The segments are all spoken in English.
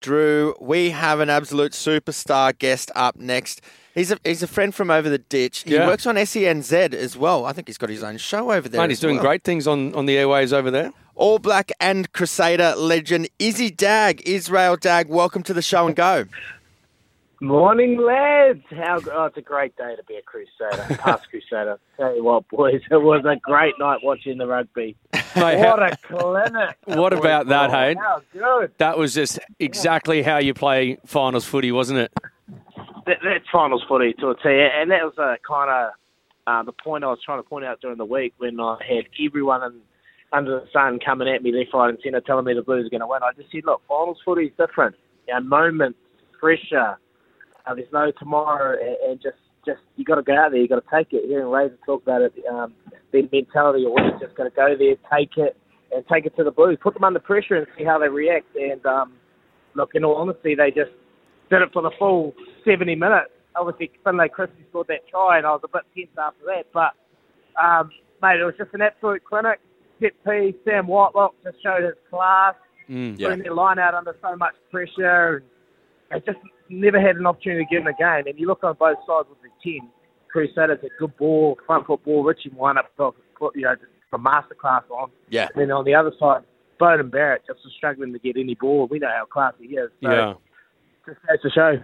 Drew, we have an absolute superstar guest up next. He's a, he's a friend from over the ditch. He Yeah. works on SENZ as well. I think he's got his own show over there. Mate, he's doing well. great things on, on the airways over there. All Black and Crusader legend Izzy Dagg, Israel Dagg. Welcome to the show and go. Morning, lads. How oh, it's a great day to be a Crusader, past Crusader. Tell you what, boys, it was a great night watching the rugby. Mate, What a clinic! What about that, hey? How good. That was just exactly how you play finals footy, wasn't it? That, that's finals footy to a T, and that was a kind of uh, the point I was trying to point out during the week when I had everyone in, under the sun coming at me left, right, and centre, telling me the Blues are going to win. I just said, look, finals footy is different. Know, moments, pressure. Uh, there's no tomorrow, and, and just just you got to go out there. You got to take it. Hearing Razor talk about it, um, the mentality always just got to go there, take it, and take it to the Blues. Put them under pressure and see how they react. And um, look, in all honesty, they just did it for the full 70 minutes. Obviously, Finlay Christie scored that try, and I was a bit tense after that. But, um, mate, it was just an absolute clinic. Set P, Sam Whitelock just showed his class, Mm, putting their line out under so much pressure. And they just never had an opportunity to get in the game. And you look on both sides with the 10. Crusaders had good ball, front foot ball. Richie up, you know, just a masterclass on. Yeah. And then on the other side, Beauden Barrett just was struggling to get any ball. We know how classy he is. So Yeah. just goes to show, you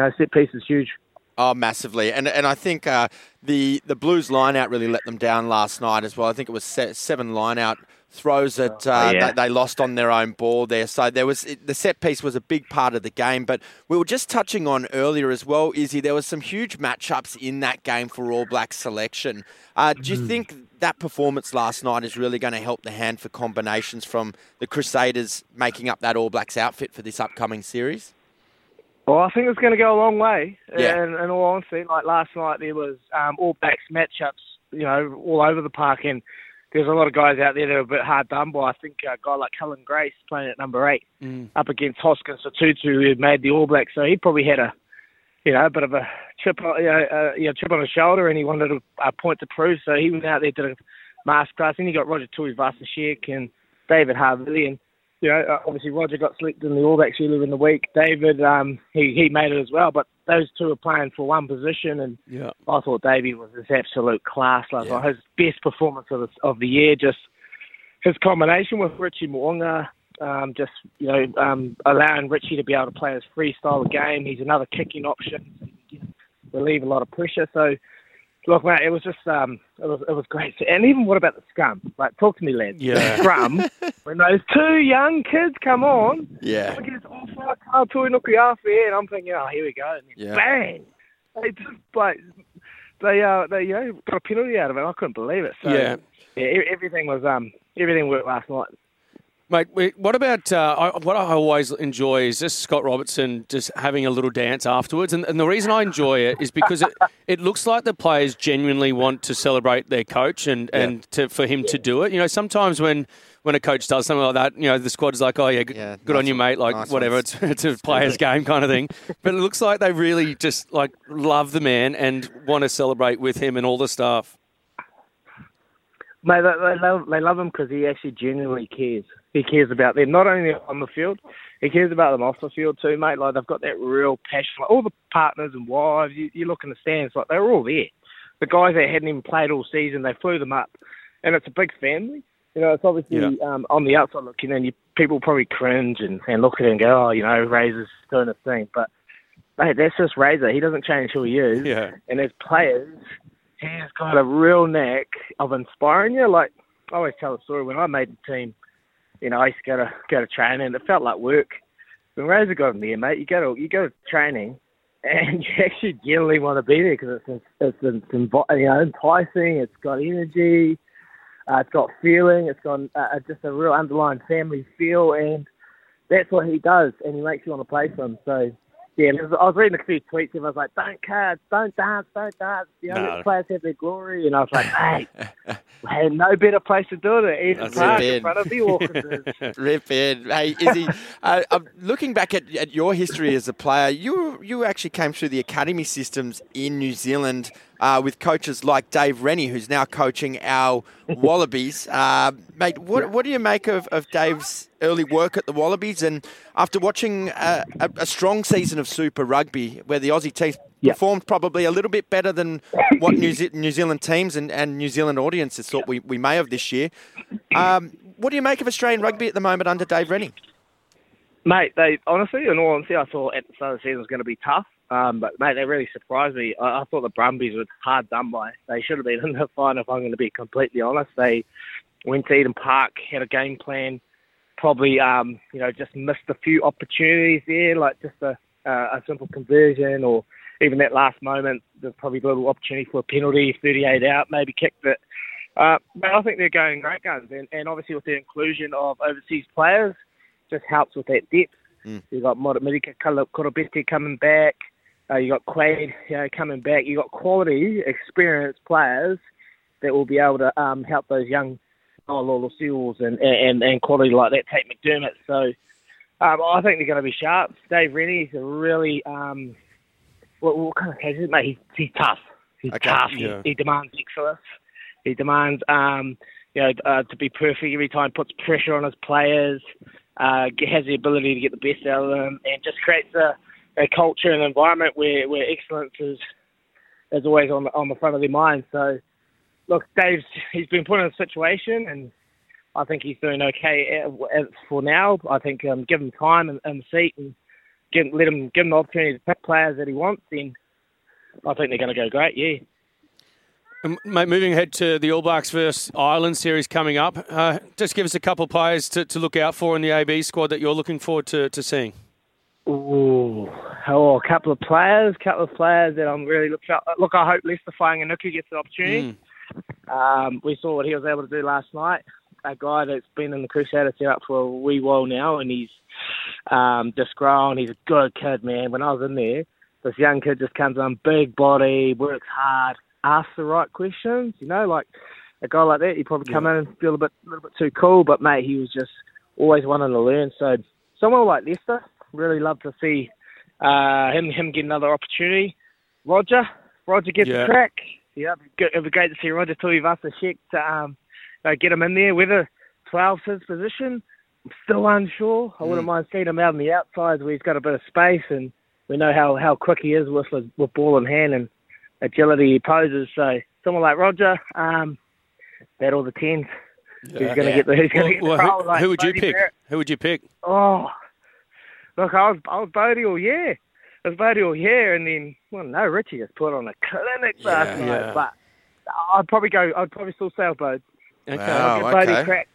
know, set piece is huge. Oh, massively, and and I think uh, the the Blues line out really let them down last night as well. I think it was seven line out throws that uh, yeah. they, they lost on their own ball there. So there was the set piece was a big part of the game. But we were just touching on earlier as well, Izzy. There was some huge matchups in that game for All Black selection. Uh, do you think that performance last night is really going to help the hand for combinations from the Crusaders making up that All Blacks outfit for this upcoming series? Well, I think it's going to go a long way. Yeah. And in all honesty, like last night, there was um, All Blacks matchups, you know, all over the park, and there's a lot of guys out there that are a bit hard done by. I think a guy like Cullen Grace playing at number eight Mm. up against Hoskins Tutu, who made the All Blacks, so he probably had a, you know, a bit of a chip, on- you know, uh, you know, chip on his shoulder, and he wanted a, a point to prove. So he went out there did a masterclass. Then you got Roger Tuivasa-Sheck and David Havili, and you know, uh, obviously Roger got selected in the All Blacks earlier in the week. David, um, he he made it as well, but those two are playing for one position, and Yeah. I thought Davey was his absolute class last Yeah. His best performance of the, of the year. Just his combination with Richie Mo'unga, um, just you know, um, allowing Richie to be able to play his freestyle game. He's another kicking option, so he can relieve a lot of pressure. So. Look, mate, it was just um, it was it was great. And even what about the scrum? Like, talk to me, lads. Yeah. The scrum when those two young kids come on, Yeah. against Ofa, Kātui Nukuiawhi, and I'm thinking, oh, here we go. And Yeah. bang! They just, like, they, uh, they, you know, got a penalty out of it. I couldn't believe it. So, Yeah. yeah, everything was, um, everything worked last night. Mate, what about uh, I, what I always enjoy is just Scott Robertson just having a little dance afterwards, and, and the reason I enjoy it is because it, it looks like the players genuinely want to celebrate their coach and, and to, for him to do it. You know, sometimes when when a coach does something like that, you know, the squad is like, oh yeah, good, Yeah, good nice on you, mate. Like Nice whatever, it's, it's a player's game kind of thing. But it looks like they really just like love the man and want to celebrate with him and all the staff. Mate, they, they love, they love him because he actually genuinely cares. He cares about them, not only on the field, he cares about them off the field too, mate. Like they've got that real passion. Like all the partners and wives, you, you look in the stands, like they were all there. The guys that hadn't even played all season, they flew them up, and it's a big family. You know, it's obviously um, on the outside looking in, you people probably cringe and, and look at it and go, oh, you know, Razor's doing his thing, but mate, that's just Razor. He doesn't change who he is. Yeah. And as players, he's got a real knack of inspiring you. Like I always tell the story when I made the team, you know, I used to go to go to training it felt like work. When Razor got in there, mate, you go to you go to training and you actually genuinely want to be there because it's it's, it's you know enticing. It's got energy. Uh, it's got feeling. It's got uh, just a real underlying family feel, and that's what he does. And he makes you want to play for him. So yeah, I was reading a few tweets and I was like, "Don't cards, don't dance, don't dance." You know, No. the players have their glory. And I was like, "Hey, had no better place to do it Eden That's Park in front of the Orchids." Rip in. Hey, Izzy, uh, I'm looking back at, at your history as a player, you you actually came through the academy systems in New Zealand uh, with coaches like Dave Rennie, who's now coaching our Wallabies. Uh, mate, what, what do you make of, of Dave's early work at the Wallabies? And after watching a, a, a strong season of Super Rugby, where the Aussie teams performed probably a little bit better than what New, Ze- New Zealand teams and, and New Zealand audiences thought we, we may have this year. Um, what do you make of Australian rugby at the moment under Dave Rennie? Mate, they honestly, in all honesty, I thought at the start of the season was going to be tough. Um, but mate, they really surprised me. I, I thought the Brumbies were hard done by. They should have been in the final. If I'm going to be completely honest, they went to Eden Park, had a game plan. Probably, um, you know, just missed a few opportunities there, like just a uh, a simple conversion, or even that last moment. There's probably a little opportunity for a penalty, 38 out, maybe kicked it. Uh, but I think they're going great guns, and, and obviously with the inclusion of overseas players, just helps with that depth. Mm. You've got Modimidika Koroibete coming back. Uh, you got Quade you know, coming back. You got quality, experienced players that will be able to um, help those young Lolo Seals and, and and quality like that. Tate McDermott. So um, I think they're going to be sharp. Dave Rennie's a really um, what, what kind of coach is it, mate? He's, he's tough. He's Okay, tough. yeah. He, he demands excellence. He demands um, you know uh, to be perfect every time. Puts pressure on his players. Uh, has the ability to get the best out of them, and just creates a, a culture and environment where, where excellence is is always on the on the front of their mind. So, look, Dave's he's been put in a situation, and I think he's doing okay for now. I think um, give him time and, and seat, and give, let him give him the opportunity to pick players that he wants. Then I think they're going to go great. Yeah. Um, Mate, moving ahead to the All Blacks versus Ireland series coming up, uh, just give us a couple of players to, to look out for in the AB squad that you're looking forward to, to seeing. Ooh, oh, a couple of players, couple of players that I'm really looking. Look, I hope Leicester Fainga'anuku gets the opportunity. Um, we saw what he was able to do last night. A guy that's been in the Crusader setup for a wee while now, and he's um, just grown. He's a good kid, man. When I was in there, this young kid just comes on, big body, works hard, asks the right questions. You know, like a guy like that, you probably come in and feel a bit, a little bit too cool. But mate, he was just always wanting to learn. So someone like Leicester, really love to see uh, him him get another opportunity. Roger, Roger gets Yeah. a crack. Yeah, it'd be, good, it'd be great to see Roger Tuivasa-Sheck to um, uh, get him in there. Whether 12's his position, I'm still unsure. I wouldn't mind seeing him out on the outside where he's got a bit of space, and we know how, how quick he is with with ball in hand and agility he poses. So someone like Roger, um, battle the tens. Who's going to Yeah. get the Who's going Well, get the well, role? who, like who would you Bodie pick? Barrett. Who would you pick? Oh, look, I was I was Bodie all year. It was Bodie all year, and then well, no, Richie just put on a clinic last Yeah, night. yeah. But I'd probably go. I'd probably still say Bode. Okay. Wow. I'll give Bodie okay. a crack.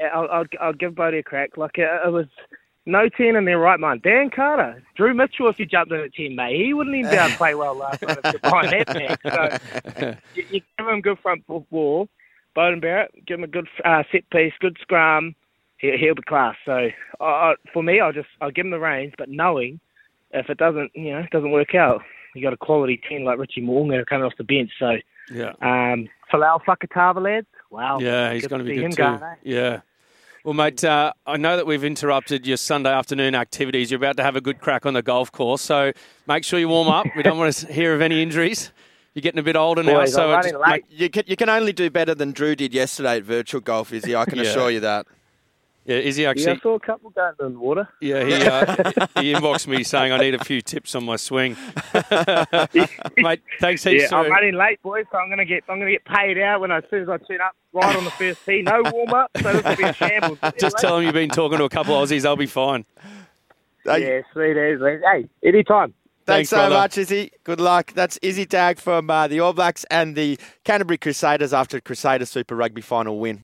Yeah, I'll, I'll I'll give Bodie a crack. Like it, it was no ten in their right mind. Dan Carter, Drew Mitchell, if you jumped in at ten, mate, he wouldn't even be able to play well last night if you're behind that man. So you, you give him good front ball. Beauden Barrett, give him a good uh, set piece, good scrum. He, he'll be class. So uh, for me, I'll just I'll give him the reins, but knowing if it doesn't, you know, doesn't work out, you got a quality ten like Richie Mo'unga coming off the bench. So Yeah. um, Folau Fakatava, lads. Wow. Yeah, he's going to be good him too. going, eh? Yeah. Well, mate, uh, I know that we've interrupted your Sunday afternoon activities. You're about to have a good crack on the golf course, so make sure you warm up. We don't want to hear of any injuries. You're getting a bit older now, Boys, so just running late. make- You can, you can only do better than Drew did yesterday at virtual golf, Izzy. I can Yeah. assure you that. Yeah, is he Yeah, actually? I saw a couple going in the water. Yeah, he uh, he inboxed me saying I need a few tips on my swing. mate, thanks heaps. Yeah, I'm running late, boys, so I'm gonna get I'm gonna get paid out when I, as soon as I turn up right on the first tee. No warm up, so this will be a shambles. just tell him you've been talking to a couple of Aussies. I'll be fine. Hey, Yeah, sweet as. Hey, anytime. Thanks, Thanks, so brother. much, Izzy. Good luck. That's Izzy Dagg from uh, the All Blacks and the Canterbury Crusaders after Crusader Super Rugby final win.